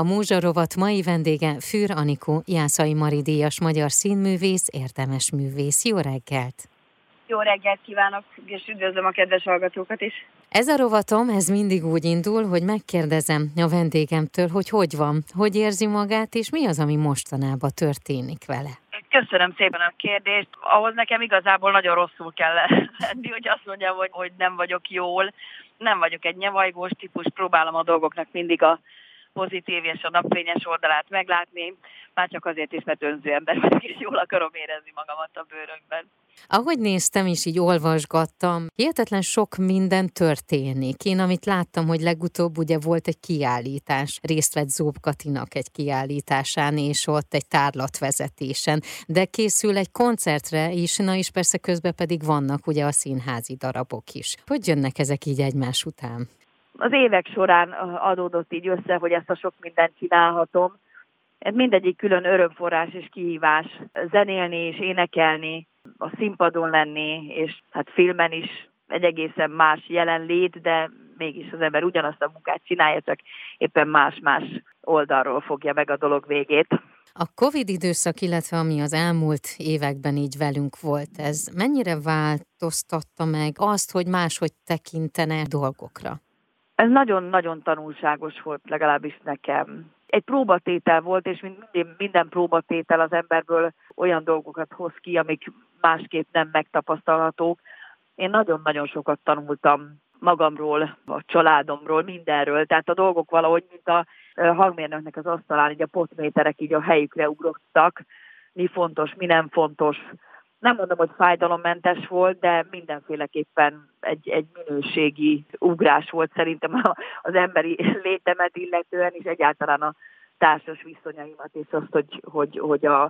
A Múzsa rovat mai vendége Fűr Anikó, Jászai Mari díjas magyar színművész, érdemes művész. Jó reggelt! Jó reggelt kívánok, és üdvözlöm a kedves hallgatókat is. Ez a rovatom, ez mindig úgy indul, hogy megkérdezem a vendégemtől, hogy hogy van, hogy érzi magát, és mi az, ami mostanában történik vele. Köszönöm szépen a kérdést. Ahhoz nekem igazából nagyon rosszul kell lenni, hogy azt mondjam, hogy, hogy nem vagyok jól. Nem vagyok egy nyavajgós típus, próbálom a dolgoknak mindig a pozitív és a napfényes oldalát meglátni, már csak azért is, mert önző ember vagyok, és jól akarom érezni magamat a bőrökben. Ahogy néztem és így olvasgattam, hihetetlen sok minden történik. Én amit láttam, hogy legutóbb ugye volt egy kiállítás, részt vett Zób Katinak egy kiállításán, és ott egy tárlatvezetésen, de készül egy koncertre is, na és persze közben pedig vannak ugye a színházi darabok is. Hogy jönnek ezek így egymás után? Az évek során adódott így össze, hogy ezt a sok mindent csinálhatom. Ez mindegyik külön örömforrás és kihívás. Zenélni és énekelni, a színpadon lenni, és hát filmen is egy egészen más jelenlét, de mégis az ember ugyanazt a munkát csinálja, csak éppen más-más oldalról fogja meg a dolog végét. A Covid időszak, illetve ami az elmúlt években így velünk volt, ez mennyire változtatta meg azt, hogy máshogy tekintene dolgokra? Ez nagyon-nagyon tanulságos volt legalábbis nekem. Egy próbatétel volt, és minden, minden próbatétel az emberből olyan dolgokat hoz ki, amik másképp nem megtapasztalhatók. Én nagyon-nagyon sokat tanultam magamról, a családomról, mindenről. Tehát a dolgok valahogy, mint a hangmérnöknek az asztalán, így a potméterek így a helyükre ugrottak. Mi fontos, mi nem fontos, nem mondom, hogy fájdalommentes volt, de mindenféleképpen egy, egy minőségi ugrás volt szerintem az emberi létemet illetően, és egyáltalán a társas viszonyaimat, és azt, hogy, hogy, hogy a,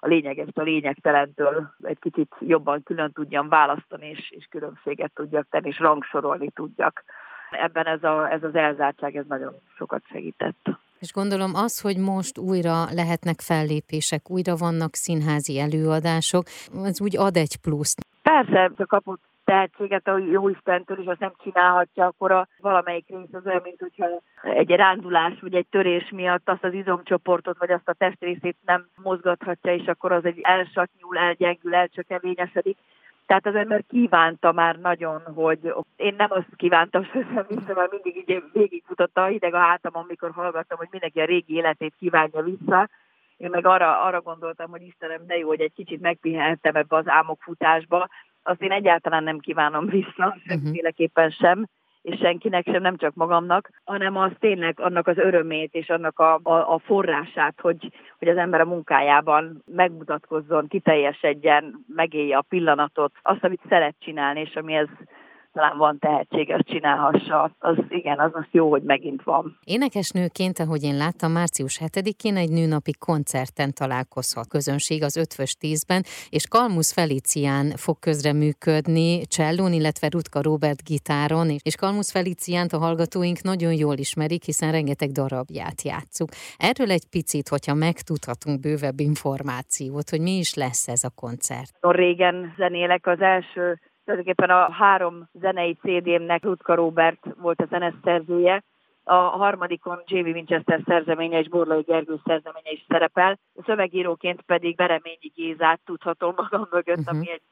a lényeges a lényegtelentől egy kicsit jobban külön tudjam választani, és, és különbséget tudjak tenni, és rangsorolni tudjak. Ebben ez, a, ez az elzártság, ez nagyon sokat segített. És gondolom az, hogy most újra lehetnek fellépések, újra vannak színházi előadások, az úgy ad egy pluszt. Persze, ha kapott tehetséget a jó Istentől, és azt nem csinálhatja, akkor a valamelyik rész az olyan, mint hogyha egy rándulás vagy egy törés miatt azt az izomcsoportot vagy azt a testrészét nem mozgathatja, és akkor az egy elsatnyul, elgyengül, elcsökevényesedik. Tehát az ember kívánta már nagyon, hogy én nem azt kívántam, sosem vissza, mert mindig így végigfutotta a hideg a hátamon, amikor hallgattam, hogy mindenki a régi életét kívánja vissza. Én meg arra, arra gondoltam, hogy Istenem, de jó, hogy egy kicsit megpihenhettem ebbe az álmokfutásba. Azt én egyáltalán nem kívánom vissza, uh-huh. sem és senkinek sem, nem csak magamnak, hanem az tényleg annak az örömét és annak a, a, a forrását, hogy, hogy az ember a munkájában megmutatkozzon, kiteljesedjen, megélje a pillanatot, azt, amit szeret csinálni, és amihez talán van tehetség, azt csinálhassa, az igen, az most jó, hogy megint van. Énekesnőként, ahogy én láttam, március 7-én egy nőnapi koncerten találkozhat közönség az Ötvös tízben, és Kalmusz Felicián fog közreműködni csellón, illetve Rutka Robert gitáron, és Kalmusz Feliciánt a hallgatóink nagyon jól ismerik, hiszen rengeteg darabját játszuk. Erről egy picit, hogyha megtudhatunk bővebb információt, hogy mi is lesz ez a koncert. Régen zenélek az első tulajdonképpen a három zenei CD-mnek Rutka Robert volt a zeneszerzője, a harmadikon J.V. Winchester szerzeménye és Borlai Gergő szerzeménye is szerepel. A szövegíróként pedig Bereményi Gézát tudhatom magam mögött, uh-huh. ami egy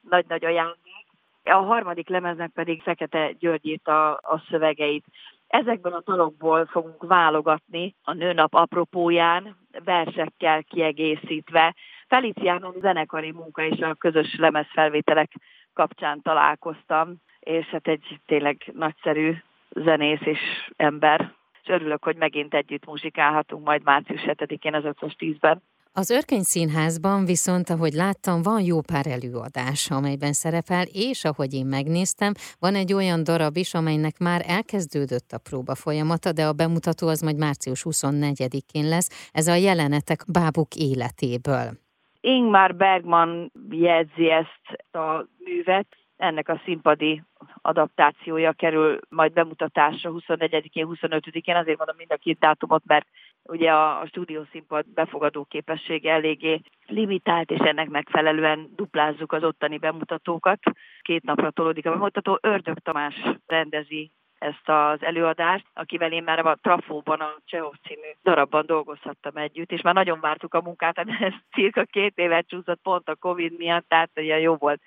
nagy-nagy ajándék. A harmadik lemeznek pedig Fekete György írta a szövegeit. Ezekben a talokból fogunk válogatni a nőnap apropóján, versekkel kiegészítve. Feliciánon zenekari munka és a közös lemezfelvételek kapcsán találkoztam, és hát egy tényleg nagyszerű zenész és ember. És örülök, hogy megint együtt muzsikálhatunk majd március 7-én az 5 10-ben. Az Örköny Színházban viszont, ahogy láttam, van jó pár előadás, amelyben szerepel, és ahogy én megnéztem, van egy olyan darab is, amelynek már elkezdődött a próba folyamata, de a bemutató az majd március 24-én lesz. Ez a jelenetek bábuk életéből. Ingmar Bergman jegyzi ezt a művet, ennek a színpadi adaptációja kerül majd bemutatásra 24-én, 25-én, azért mondom mind a két dátumot, mert ugye a, a stúdiószínpad befogadó képessége eléggé limitált, és ennek megfelelően duplázzuk az ottani bemutatókat. Két napra tolódik a bemutató. Ördög Tamás rendezi ezt az előadást, akivel én már a Trafóban, a Csehov című darabban dolgozhattam együtt, és már nagyon vártuk a munkát, de ez cirka két évet csúszott pont a Covid miatt, tehát ugye jó volt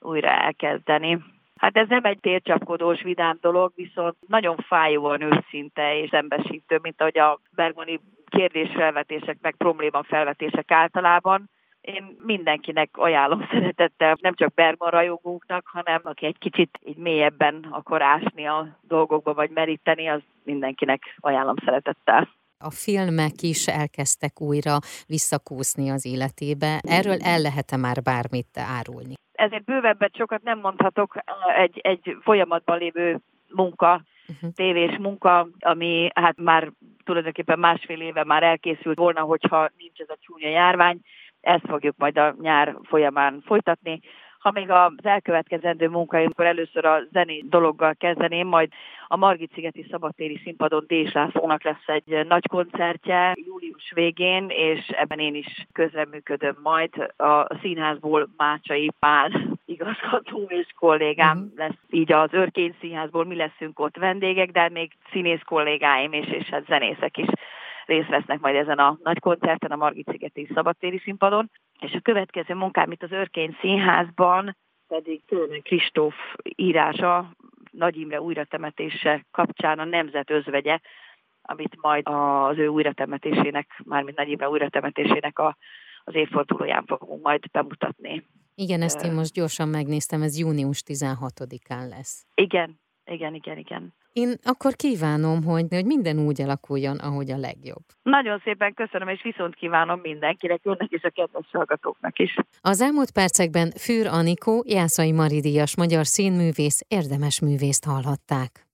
újra elkezdeni. Hát ez nem egy tércsapkodós, vidám dolog, viszont nagyon fájóan őszinte és szembesítő, mint ahogy a Bergmani kérdésfelvetések, meg probléma felvetések általában. Én mindenkinek ajánlom szeretettel, nem csak Bergman rajongóknak, hanem aki egy kicsit így mélyebben akar ásni a dolgokba, vagy meríteni, az mindenkinek ajánlom szeretettel. A filmek is elkezdtek újra visszakúszni az életébe. Erről el lehet-e már bármit árulni? Ezért bővebbet sokat nem mondhatok egy, egy folyamatban lévő munka, uh-huh. tévés munka, ami hát már tulajdonképpen másfél éve már elkészült volna, hogyha nincs ez a csúnya járvány. Ezt fogjuk majd a nyár folyamán folytatni. Ha még az elkövetkezendő munkáim, akkor először a zené dologgal kezdeném, majd a Margit szigeti szabadtéri színpadon Dés Lászlónak lesz egy nagy koncertje július végén, és ebben én is közreműködöm majd. A színházból Mácsai Pál igazgató és kollégám uh-huh. lesz, így az Örkény Színházból mi leszünk ott vendégek, de még színész kollégáim és, és hát zenészek is részt vesznek majd ezen a nagy koncerten a Margit szigeti szabadtéri színpadon. És a következő munkám itt az Örkény Színházban pedig Tőle Kristóf írása, Nagy Imre újratemetése kapcsán a Nemzet özvegye, amit majd az ő újratemetésének, mármint Nagy Imre újratemetésének a, az évfordulóján fogunk majd bemutatni. Igen, ezt én most gyorsan megnéztem, ez június 16-án lesz. Igen, igen, igen, igen. Én akkor kívánom, hogy, hogy minden úgy alakuljon, ahogy a legjobb. Nagyon szépen köszönöm, és viszont kívánom mindenkinek, önnek és a kedves hallgatóknak is. Az elmúlt percekben Fűr Anikó, Jászai Maridíjas magyar színművész, érdemes művészt hallhatták.